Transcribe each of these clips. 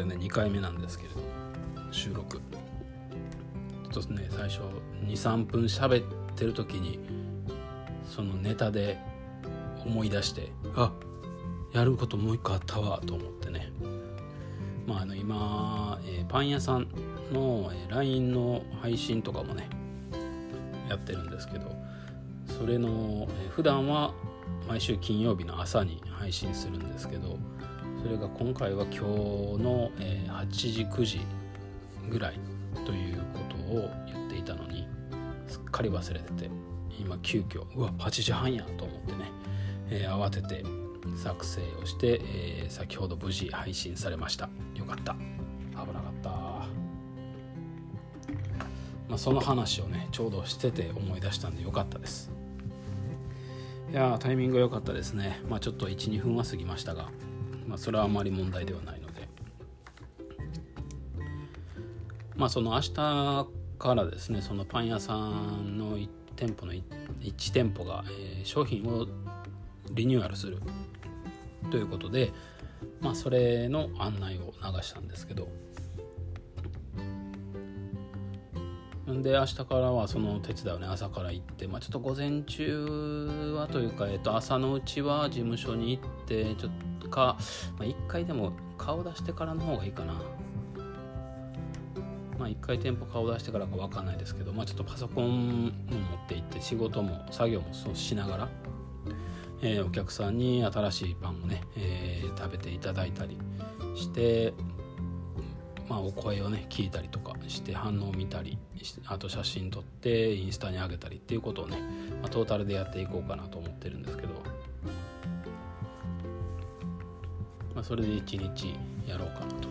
れね2回目なんですけれど収録。ちょっとね最初23分喋ってる時にそのネタで思い出してあやることもう一個あったわと思ってね。まああの今、えー、パン屋さんの、えー、LINE の配信とかもねやってるんですけどそれの、えー、普段は毎週金曜日の朝に配信するんですけどそれが今回は今日の、え、8時9時ぐらいということを言っていたのにすっかり忘れてて今急遽うわ8時半やと思ってね、えー、慌てて作成をして、えー、先ほど無事配信されました。よかった。危なかった。まあその話をねちょうどしてて思い出したんでよかったです。いやタイミング良かったですね。まあちょっと12分は過ぎましたがまあそれはあまり問題ではないので。まあその明日からですねそのパン屋さんの1店舗の 1, 店舗が、えー、商品をリニューアルする。ということで、まあ、それの案内を流したんですけど。で明日からはその手伝いをね朝から行って、まあ、ちょっと午前中はというか、えっと、朝のうちは事務所に行ってちょっか、まあ、1回でも顔出してからの方がいいかな。まあ1回店舗顔出してからか分かんないですけど、まあ、ちょっとパソコンも持って行って仕事も作業もそうしながらえー、お客さんに新しいパンをね、えー、食べていただいたりして、まあ、お声をね聞いたりとかして反応を見たりあと写真撮ってインスタに上げたりっていうことをね、まあ、トータルでやっていこうかなと思ってるんですけど、まあ、それで一日やろうかなと。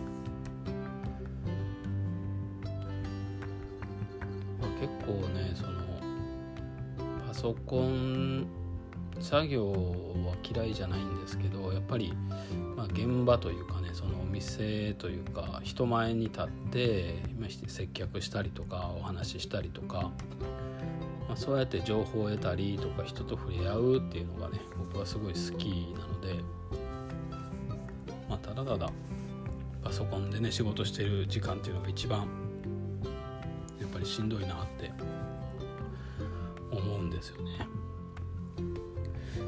まあ、結構ねそのパソコン作業は嫌いじゃないんですけどやっぱり、まあ、現場というかねそのお店というか人前に立って接客したりとかお話ししたりとか、まあ、そうやって情報を得たりとか人と触れ合うっていうのがね僕はすごい好きなので、まあ、ただただパソコンでね仕事してる時間っていうのが一番やっぱりしんどいなって思うんですよね。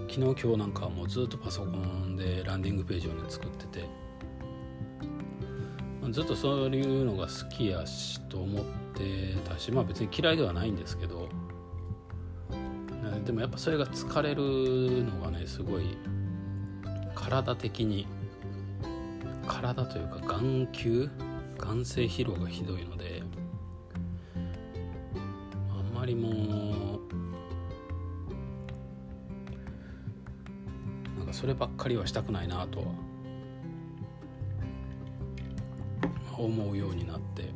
昨日今日なんかはもうずっとパソコンでランディングページをね作ってて、まあ、ずっとそういうのが好きやしと思ってたしまあ別に嫌いではないんですけどでもやっぱそれが疲れるのがねすごい体的に体というか眼球眼性疲労がひどいのであんまりもうなんかそればっかりはしたくないなとは思うようになって、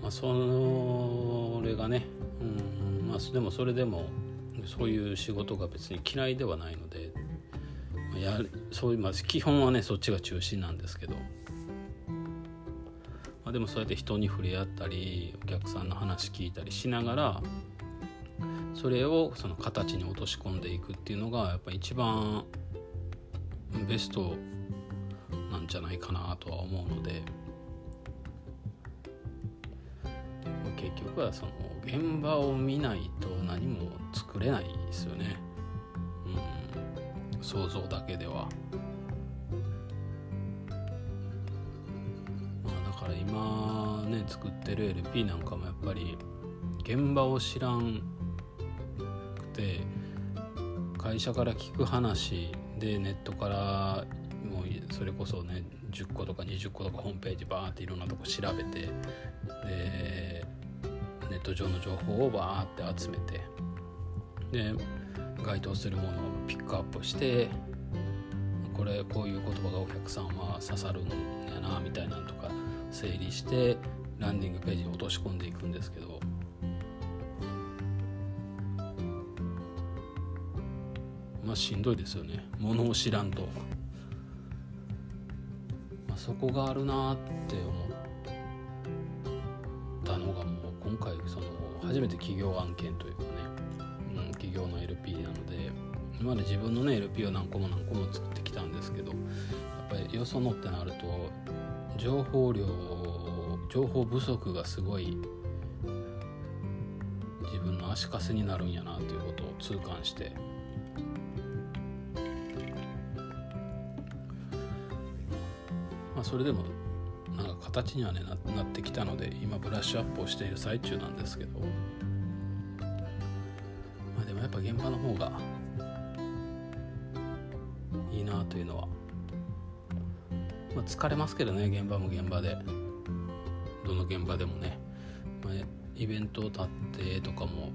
まあ、それがね、うんまあ、でもそれでもそういう仕事が別に嫌いではないので、やそういう、まあ、基本はねそっちが中心なんですけど、まあ、でもそうやって人に触れ合ったりお客さんの話聞いたりしながらそれをその形に落とし込んでいくっていうのがやっぱ一番ベストなんじゃないかなとは思うので。結局はその現場を見ないと何も作れないですよね、想像だけでは。まあ、だから今ね作ってる LP なんかもやっぱり現場を知らんくて会社から聞く話でネットからもうそれこそね10個とか20個とかホームページバーっていろんなとこ調べてでネット上の情報をバーって集めてで該当するものをピックアップしてこれこういう言葉がお客さんは刺さるんやなみたいなのとか整理してランディングページに落とし込んでいくんですけど。まあ、しんどいですよね。物を知らんと、まあ、そこがあるなって思ったのがもう今回その初めて企業案件というか。今まで自分のね LP を何個も何個も作ってきたんですけどやっぱりよそのってなると情報量情報不足がすごい自分の足かせになるんやなということを痛感して。まあそれでもなんか形にはねなってきたので今ブラッシュアップをしている最中なんですけど。まあでもやっぱ現場の方がというのは、まあ、疲れますけどね現場も現場で。どの現場でもね、まあ、イベントを立ってとかも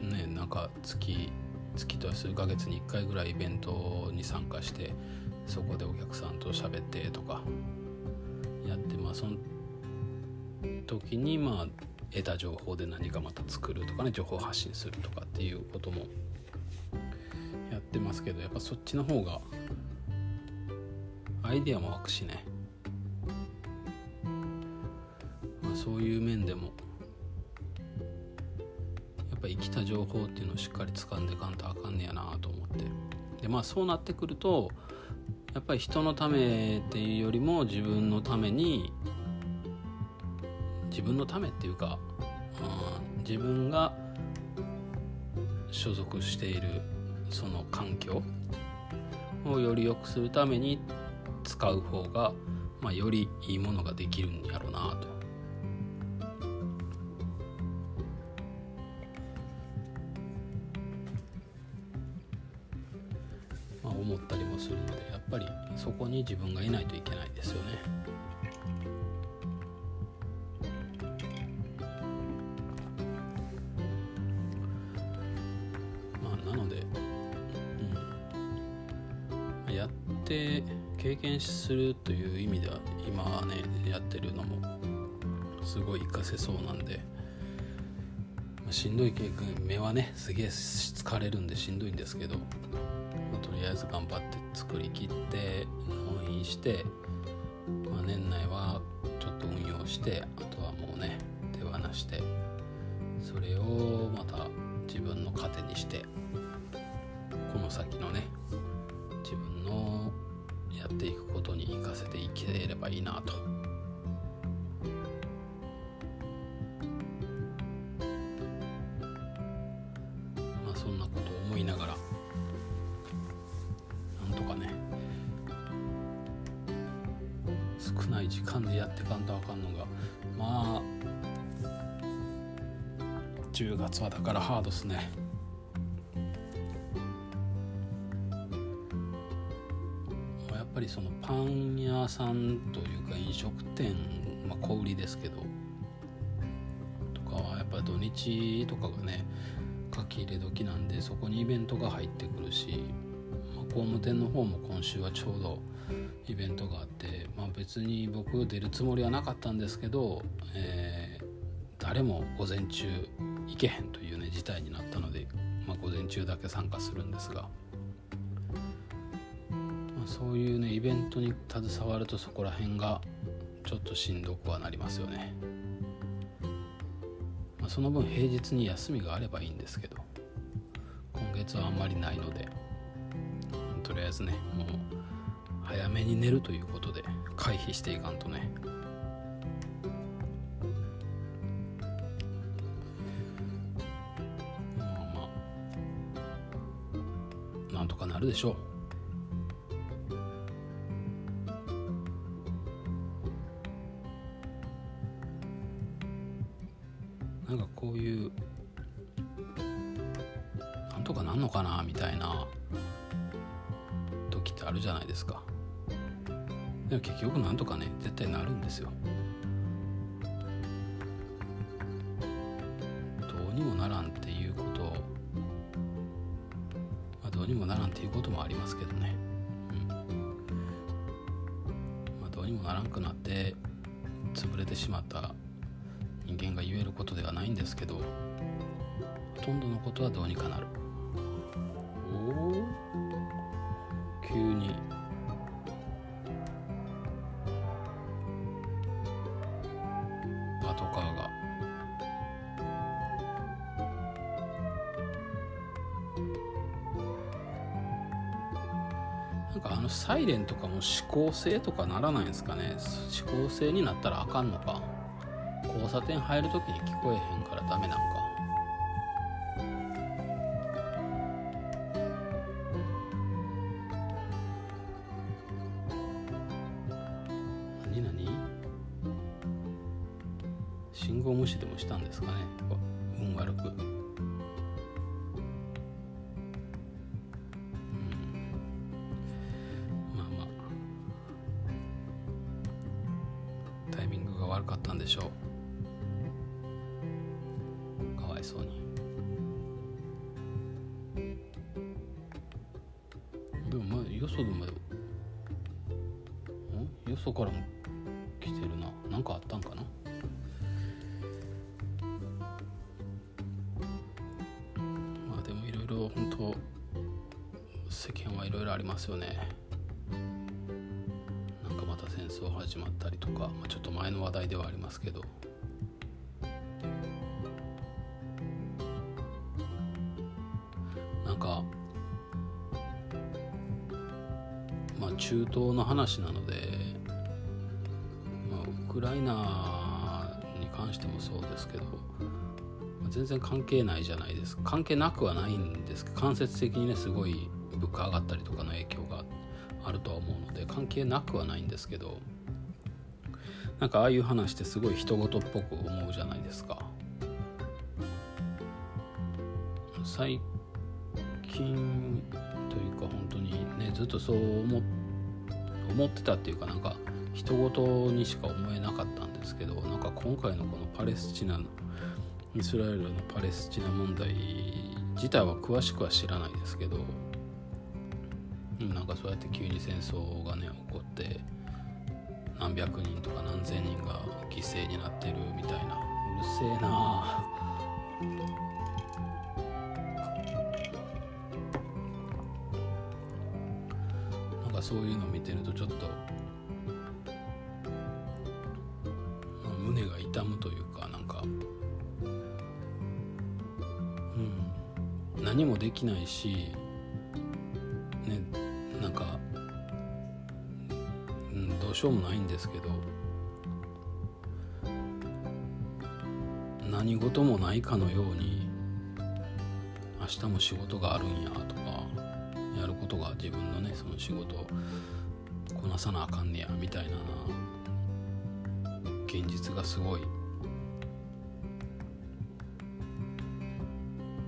ねなんか月月と数ヶ月に1回ぐらいイベントに参加してそこでお客さんと喋ってとかやってまあその時にまあ得た情報で何かまた作るとかね情報発信するとかっていうこともってますけどやっぱそっちの方がアイデアも湧くしね、まあ、そういう面でもやっぱ生きた情報っていうのをしっかり掴んでかんとあかんねやなと思って。でまあそうなってくるとやっぱり人のためっていうよりも自分のために自分のためっていうか、うん、自分が所属しているその環境をより良くするために使う方が、まあ、よりいいものができるんやろうなと。まあ、思ったりもするのでやっぱりそこに自分がいないといけないですよね。験するという意味では今ねやってるのもすごい活かせそうなんで、ま、しんどい経験目はねすげえ疲れるんでしんどいんですけど、まあ、とりあえず頑張って作りきって納品して、まあ、年内はちょっと運用してあとはもうね手放してそれをまた自分の糧にしてこの先のねっていくことに生かせていければいいなと。まあそんなことを思いながらなんとかね少ない時間でやってかんとあかんのがまあ10月はだからハードっすね。屋さんというか飲食店、まあ、小売りですけどとかはやっぱ土日とかがね書き入れ時なんでそこにイベントが入ってくるし、まあ、工務店の方も今週はちょうどイベントがあって、まあ、別に僕出るつもりはなかったんですけど、えー、誰も午前中行けへんというね事態になったので、まあ、午前中だけ参加するんですが。そういうねイベントに携わるとそこら辺がちょっとしんどくはなりますよね、まあ、その分平日に休みがあればいいんですけど今月はあんまりないのでとりあえずねもう早めに寝るということで回避していかんとね。まあまあなんとかなるでしょう。結局なんとかね絶対なるんですよ。サイレンとかも指向性とかならないんですかね。指向性になったらあかんのか。交差点入る時に聞こえへんからダメなんか。の話なので、まあ、ウクライナに関してもそうですけど全然関係ないじゃないですか。関係なくはないんですけど間接的にねすごい物価上がったりとかの影響があるとは思うので関係なくはないんですけどなんかああいう話ってすごい人事っぽく思うじゃないですか。最近というか本当にねずっとそう思って思ってたっていうかなんか人事にしか思えなかったんですけどなんか今回のこのパレスチナのイスラエルのパレスチナ問題自体は詳しくは知らないですけどなんかそうやって急に戦争がね起こって何百人とか何千人が犠牲になってるみたいな。うるせえなな。そういうの見てるとちょっと胸が痛むというかなんかうん何もできないしねなんか、うん、どうしようもないんですけど何事もないかのように明日も仕事があるんやとかることが自分のねその仕事をこなさなあかんねやみたいな現実がすごい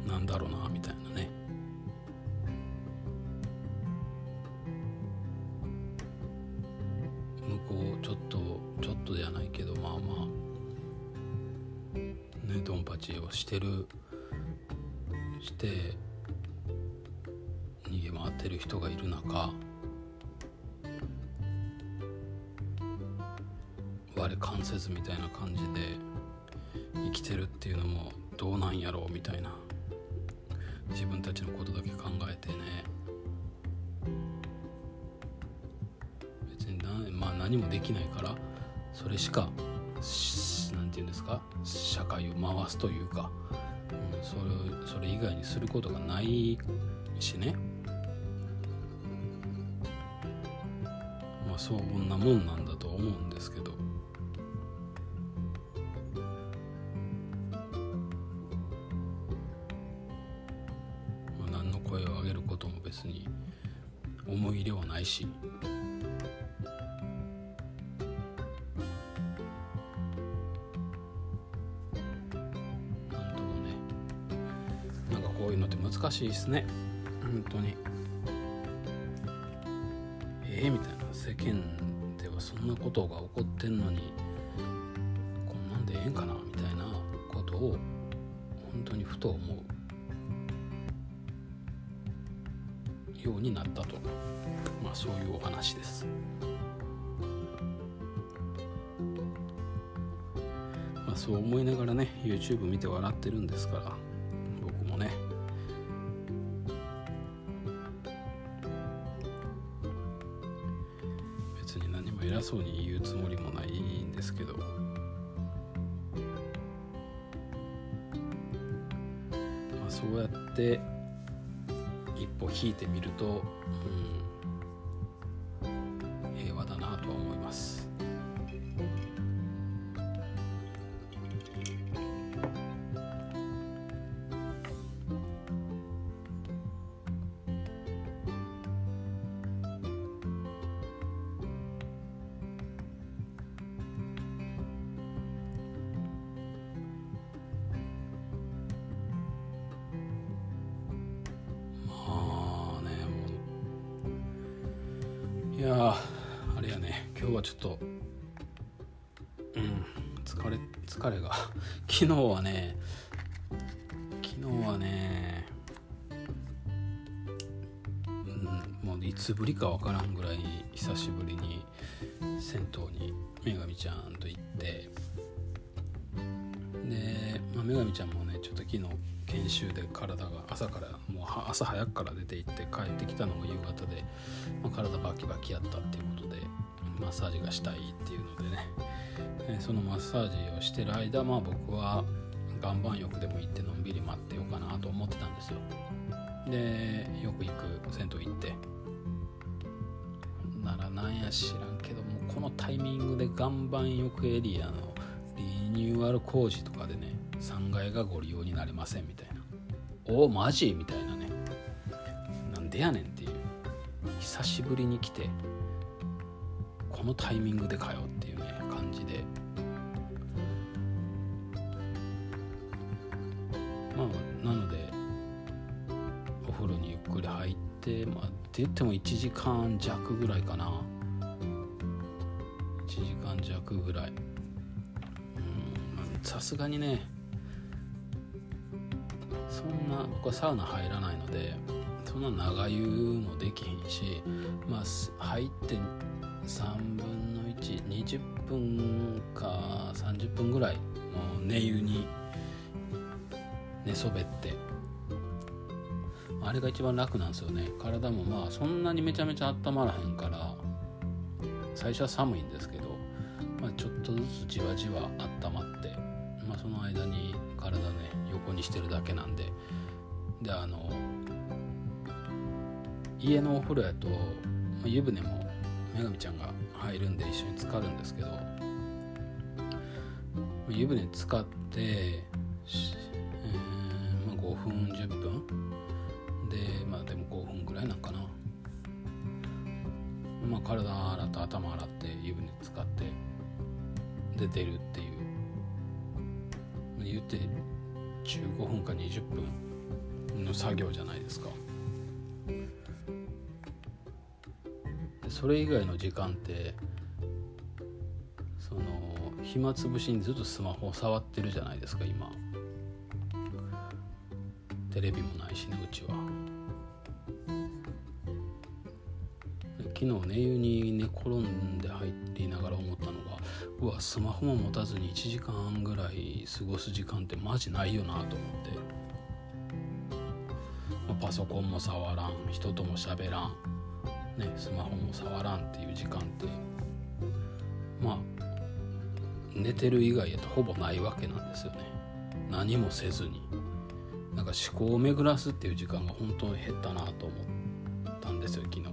なんだろうなみたいなね。向こうちょっとちょっとではないけどまあまあねドンパチをしてるがいる中我関せずみたいな感じで生きてるっていうのもどうなんやろうみたいな自分たちのことだけ考えてね。別にな、まあ、何もできないからそれしか何て言うんですか社会を回すというか、うん、それそれ以外にすることがないしね。そんなもんなんだと思うんですけど。まあ、何の声を上げることも別に思い入れはないし何ともね何かこういうのって難しいですね本当に世間ではそんなことが起こってんのにこんなんでええんかなみたいなことを本当にふと思うようになったと。まあそういうお話です。まあそう思いながらね YouTube 見て笑ってるんですから。そうに言うつもりもないんですけど。まあそうやって一歩引いてみると、うん、はちょっとうん疲れ疲れが。昨日はね昨日はねうんもういつぶりかわからんぐらい久しぶりに銭湯に女神ちゃんと行ってで、まあ、女神ちゃんもねちょっと昨日研修で体が朝からもう朝早くから出て行って帰ってきたのが夕方で、まあ、体バキバキやったっていうことで。マッサージがしたいっていうのでね、えそのマッサージをしてる間まあ僕は岩盤浴でも行ってのんびり待ってようかなと思ってたんですよ。でよく行く銭湯行って。ならなんや知らんけどもこのタイミングで岩盤浴エリアのリニューアル工事とかでね3階がご利用になれませんみたいな。おおマジ？みたいなね。なんでやねんっていう。久しぶりに来てこのタイミングでかよっていうね感じで。まあなのでお風呂にゆっくり入ってまあって言っても1時間弱ぐらいかな。1時間弱ぐらい。さすがにねそんな僕はサウナ入らないのでそんな長湯もできへんしまあ入って3分の120分か30分ぐらいもう寝湯に寝そべって。あれが一番楽なんですよね。体もまあそんなにめちゃめちゃ温まらへんから最初は寒いんですけど、まあ、ちょっとずつじわじわ温まって、まあ、その間に体ね横にしてるだけなんで。であの家のお風呂やと、湯船も女神ちゃんが入るんで一緒に浸かるんですけど湯船使って、えーまあ、5分10分。でまあでも5分ぐらいなんかな。まあ体洗って頭洗って湯船使ってで出るっていう。言って15分か20分の作業じゃないですか。それ以外の時間ってその暇つぶしにずっとスマホを触ってるじゃないですか今。テレビもないしねうちは。昨日寝湯に寝転んで入りながら思ったのがうわスマホも持たずに1時間ぐらい過ごす時間ってマジないよなと思って。まあパソコンも触らん人とも喋らん。ね、スマホも触らんっていう時間ってまあ寝てる以外やとほぼないわけなんですよね。何もせずに。なんか思考を巡らすっていう時間が本当に減ったなと思ったんですよ昨日。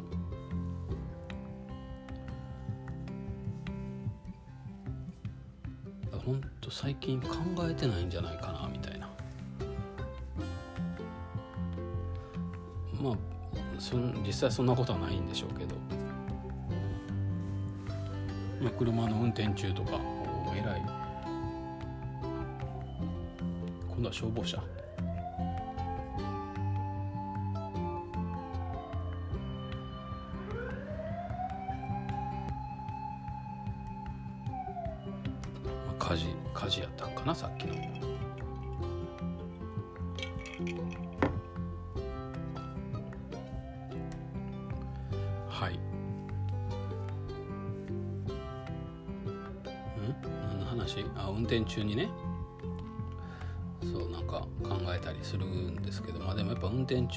本当最近考えてないんじゃないかなみたいな。まあそ実際そんなことはないんでしょうけど、車の運転中とかお偉い。今度は消防車。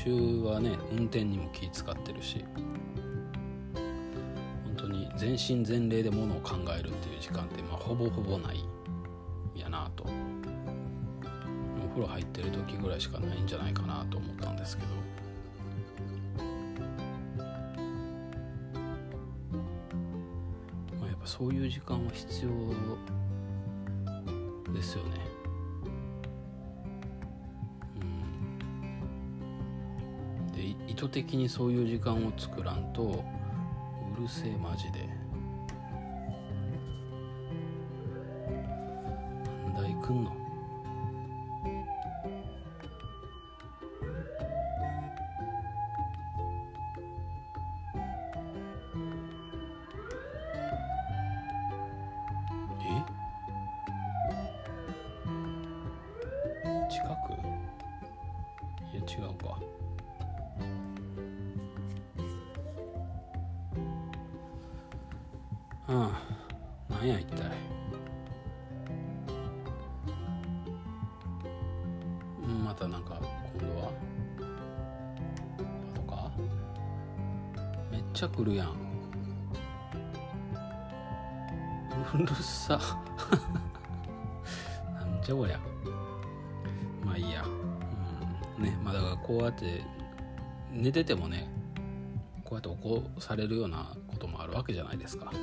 中はね運転にも気使ってるし本当に全身全霊でものを考えるっていう時間ってまあほぼほぼないやなと。お風呂入ってる時ぐらいしかないんじゃないかなと思ったんですけど。そういう時間は必要ですよね。意図的にそういう時間を作らんとうるせえマジで。何だいくんの？寝ててもねこうやって起こされるようなこともあるわけじゃないですか。ほ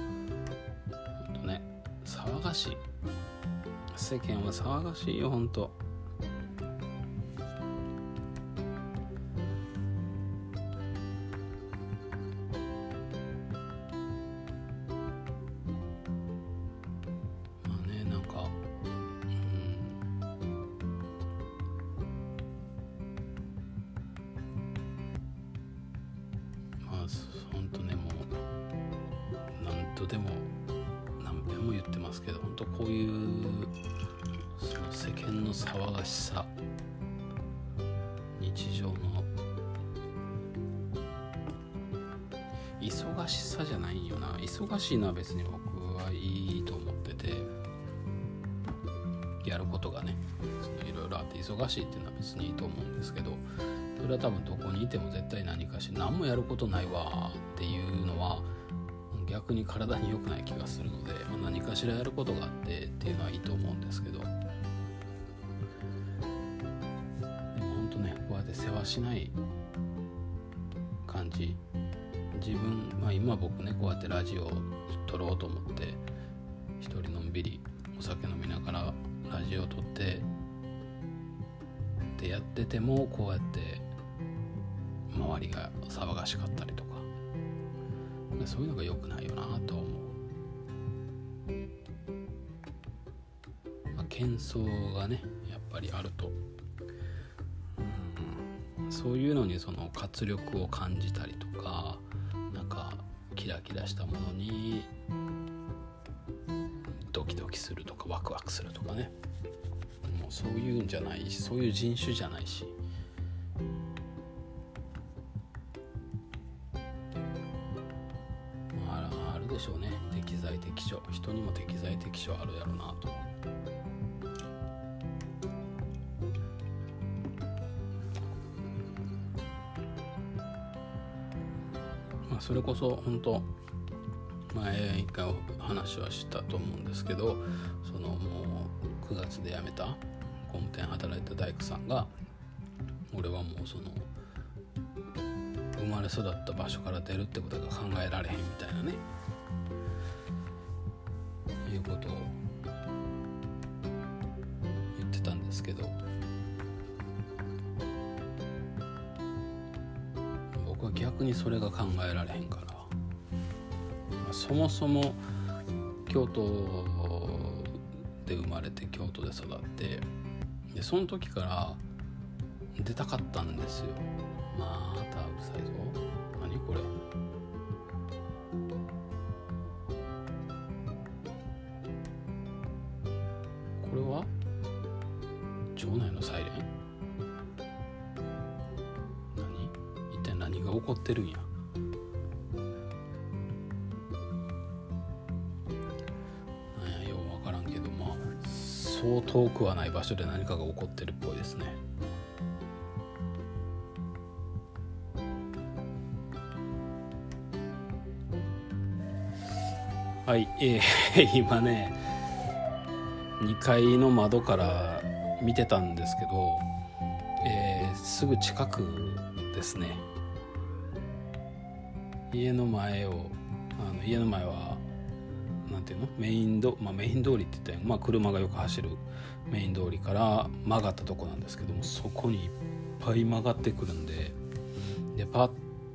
んとね騒がしい。世間は騒がしいよほんと。しいのは別に僕はいいと思っててやることがねいろいろあって忙しいっていうのは別にいいと思うんですけどそれは多分どこにいても絶対何かし何もやることないわっていうのは逆に体に良くない気がするので、まあ、何かしらやることがあってっていうのはいいと思うんですけどでも本当ねこうやって世話しないまあ、僕ねこうやってラジオを撮ろうと思って一人のんびりお酒飲みながらラジオを撮ってでやっててもこうやって周りが騒がしかったりとか。そういうのが良くないよなと思う、まあ、喧騒がねやっぱりあると、うん、そういうのにその活力を感じたりとかき出したものにドキドキするとかワクワクするとかね。もうそういうんじゃないしそういう人種じゃないし。あるでしょうね。適材適所。人にも適材適所あるやろうなと。思ってそれこそ本当前一回話はしたと思うんですけどそのもう9月で辞めた工務店働いた大工さんが俺はもうその生まれ育った場所から出るってことが考えられへんみたいなね。逆にそれが考えられへんから。そもそも京都で生まれて京都で育ってでその時から出たかったんですよ。またうるさいぞ。そう遠くはない場所で何かが起こってるっぽいですね。はい、えー 今ね2階の窓から見てたんですけど、えーすぐ近くですね。家の前をあの家の前はていうの？メインド、まあ、メイン通りって言ったらまあ、車がよく走るメイン通りから曲がったとこなんですけどもそこにいっぱい曲がってくるんででパッ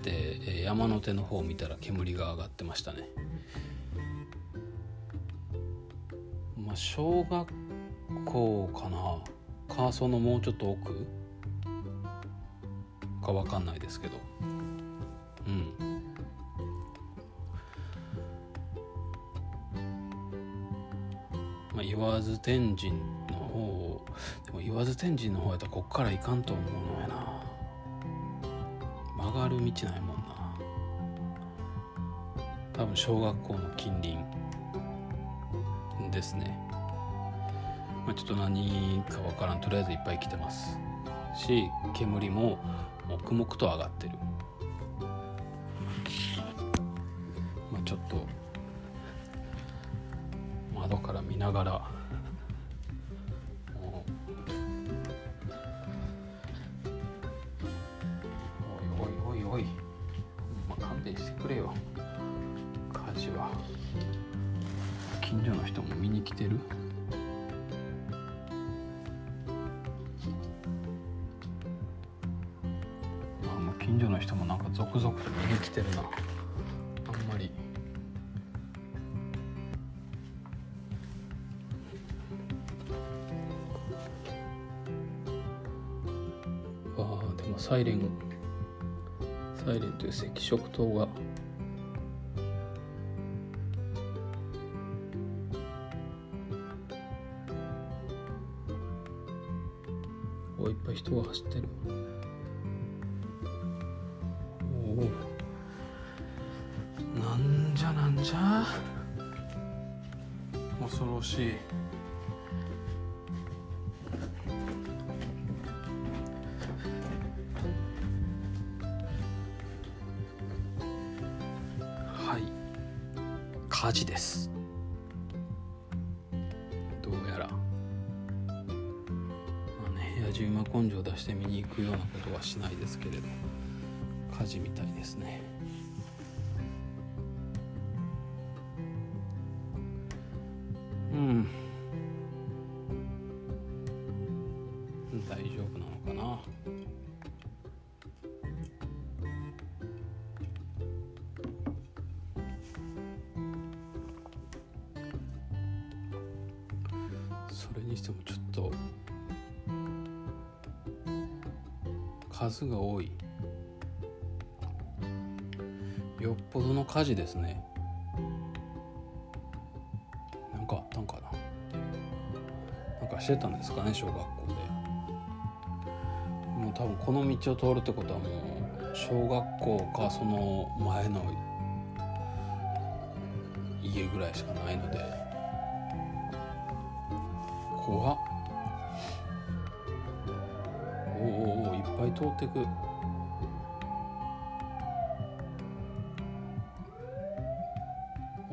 て、山の手の方を見たら煙が上がってましたね。まあ小学校かな？カーソのもうちょっと奥？かわかんないですけど。うん。わず天神の方をでも言わず天神の方やったらこっから行かんと思うのやな。曲がる道ないもんな。多分小学校の近隣ですね、まあ、ちょっと何かわからん。とりあえずいっぱい来てます。し煙も黙々と上がってる。まあちょっとながら。おいおいおいおい。ほんま勘弁してくれよ。火事は。近所の人も見に来てる？あもう近所の人もなんか続々と見に来てるな。あんまり。サイレン。サイレンという赤色灯が。おいっぱい人が走ってる。なことはしないですけれど火事みたいですね。うん。大丈夫なのかな？それにしてもちょっと数が多い。よっぽどの火事ですね。なんかあったんかな。なんかしてたんですかね小学校で。もう多分この道を通るってことはもう小学校かその前の家ぐらいしかないので。怖っ。おおいっぱいく。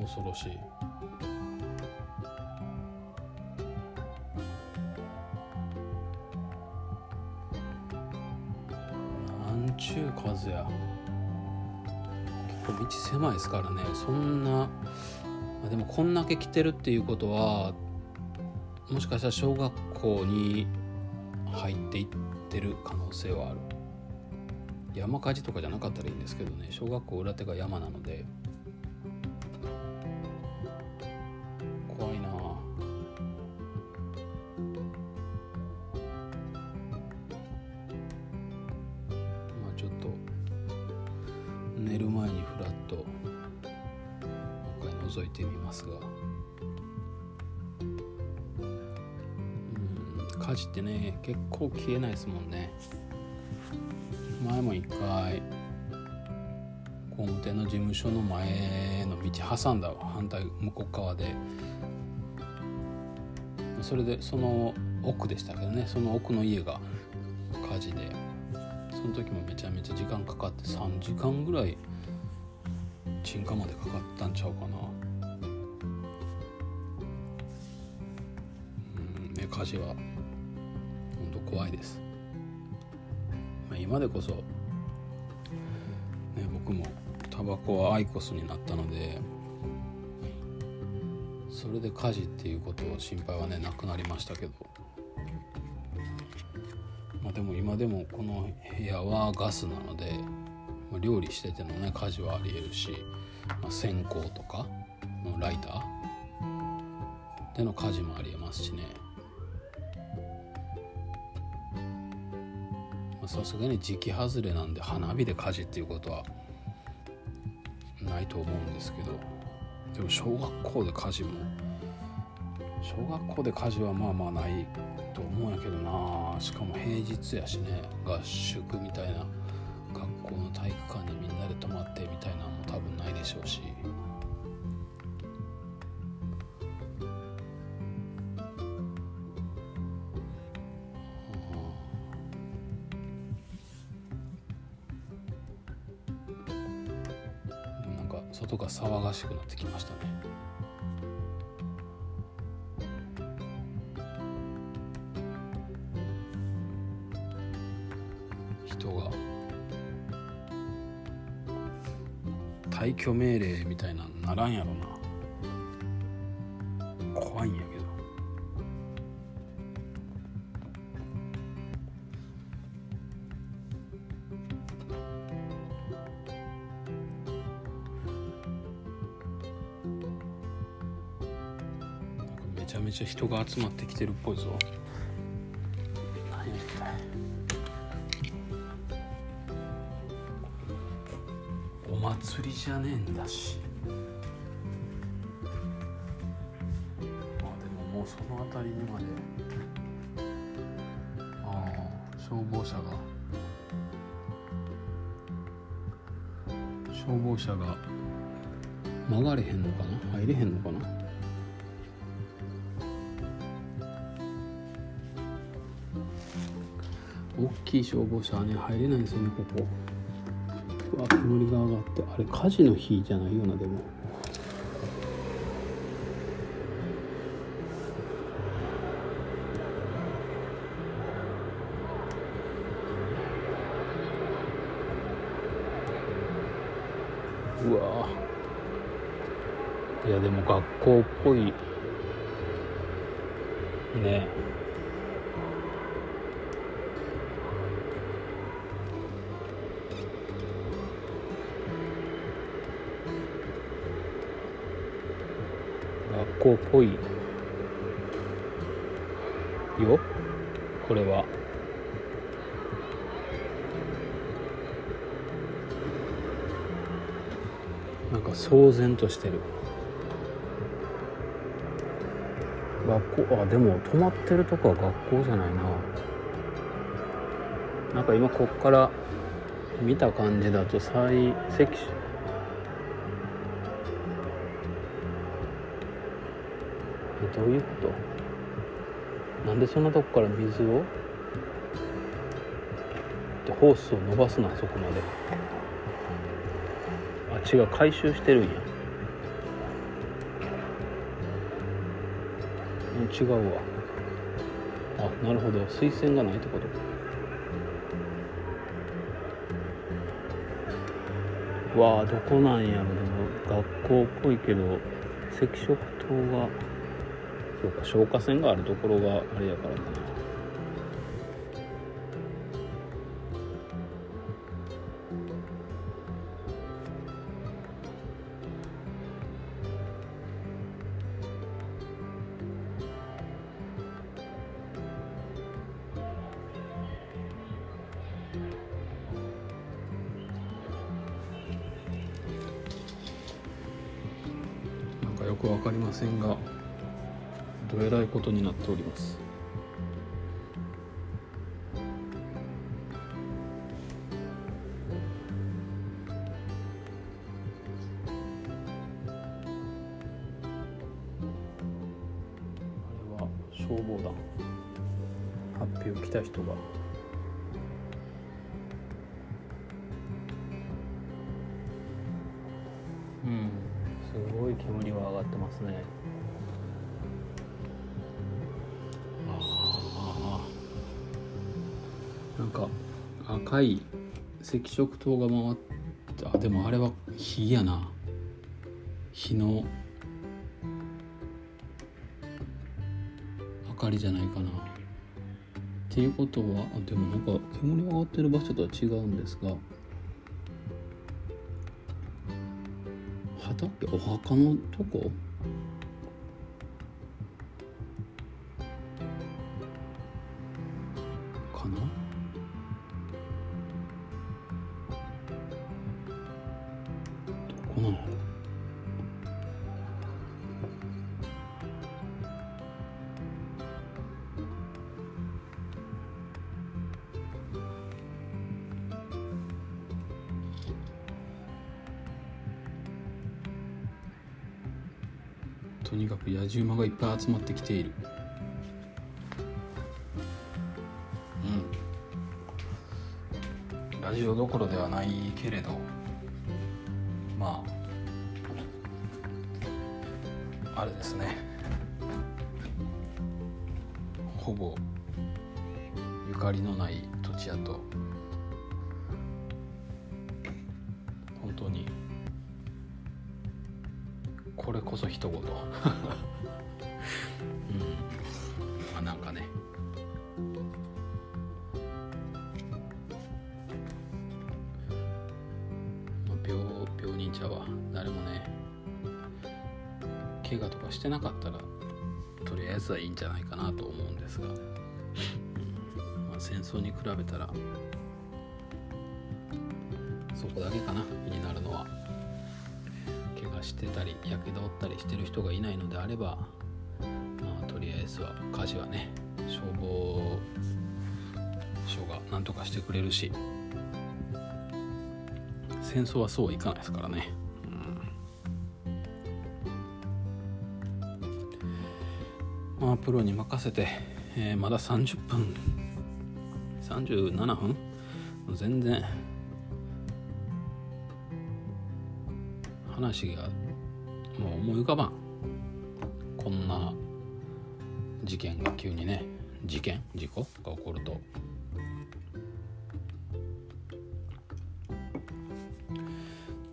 恐ろしい。なんちゅう数や。結構道狭いですからね。そんな、でもこんだけ来てるっていうことはもしかしたら小学校に入っていってる可能性はある。山火事とかじゃなかったらいいんですけどね。小学校裏手が山なので。怖いな。まあちょっと寝る前にフラッともう一回覗いてみますが。ってね結構消えないですもんね。前も一回工務店の事務所の前の道挟んだ反対向こう側で。それでその奥でしたけどね。その奥の家が火事で。その時もめちゃめちゃ時間かかって3時間ぐらい鎮火までかかったんちゃうかな。うんね火事は本当怖いです、まあ、今でこそね僕もタバコはアイコスになったのでそれで火事っていうことを心配はねなくなりましたけど。まあでも今でもこの部屋はガスなので、まあ、料理しててのね火事はありえるし、まあ、線香とかのライターでの火事もありえますしね。さすがに時期外れなんで花火で火事っていうことはないと思うんですけどでも小学校で火事も小学校で火事はまあまあないと思うんやけどな。しかも平日やしね合宿みたいな学校の体育館にみんなで泊まってみたいなのも多分ないでしょうし。騒がしくなってきましたね。人が退去命令みたいなのならんやろな。ちゃめちゃ人が集まってきてるっぽいぞ。お祭りじゃねえんだし。あでももうその辺りにまで。ああ消防車が。消防車が。曲がれへんのかな？入れへんのかな？きい消防車はね入れないんですよねここ。うわ煙が上がってあれ火事の日じゃないよなでも。うわ。いやでも学校っぽい。校っぽいよ。これは。なんか騒然としてる。学校あでも泊まってるとこは学校じゃないな。なんか今こっから見た感じだと最セどういうこと？なんでそんなとこから水を？でホースを伸ばすなそこまで。あ違う回収してるんや。違うわ。あなるほど。水栓がないってこと？わあどこなんやろ。でも学校っぽいけど赤色灯がそうか消火栓があるところがあれやからかななんかよくわかりませんが。どえらいことになっております。赤色灯が回ってあでもあれは火やな。火の明かりじゃないかな。っていうことはあでもなんか煙上がってる場所とは違うんですが畑お墓のとこ？10万がいっぱい集まってきている。うん。ラジオどころではないけれどまああれですね。ほぼゆかりのない土地やと本当にこれこそ一言。とかしてなかったらとりあえずはいいんじゃないかなと思うんですが、まあ、戦争に比べたらそこだけかな気になるのは。怪我してたりやけど負ったりしてる人がいないのであれば、まあ、とりあえずは火事はね消防署が何とかしてくれるし戦争はそうはいかないですからね、まあプロに任せて、えー、まだ30分。37分？全然。話がもう思い浮かばん。こんな事件が急にね事件？事故が起こると。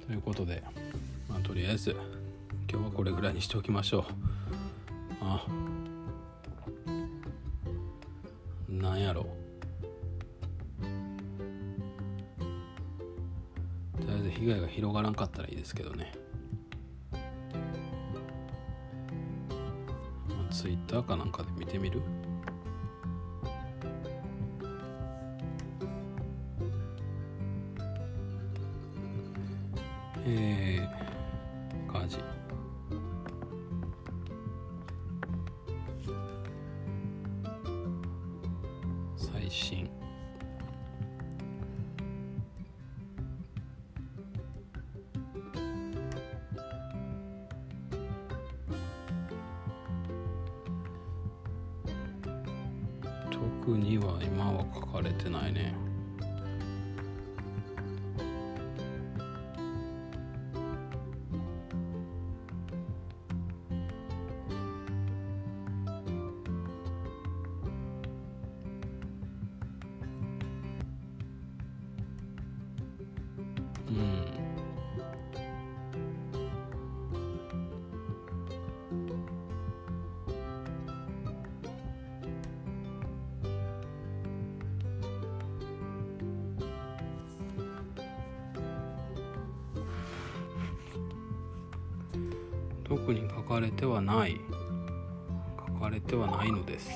ということでまあとりあえず今日はこれぐらいにしておきましょう。あなですけどね。ツイッターかなんかで見てみる？えー、書かれてはないのです。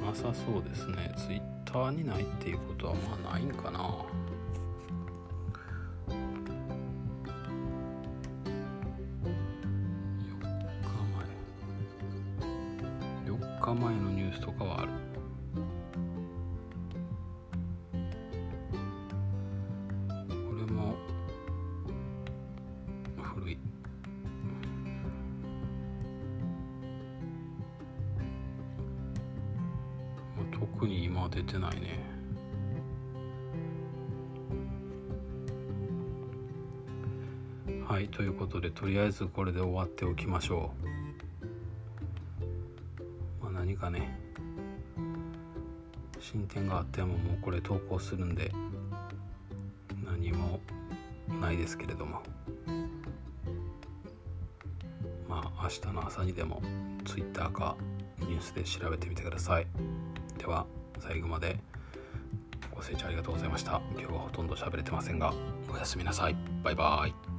なさそうですね。ツイッターにないっていうことはまあないんかな。えずこれで終わっておきましょう、まあ、何かね進展があってももうこれ投稿するんで何もないですけれども。まあ明日の朝にでも Twitter かニュースで調べてみてください。では最後までご清聴ありがとうございました。今日はほとんど喋れてませんがおやすみなさい。バイバイ。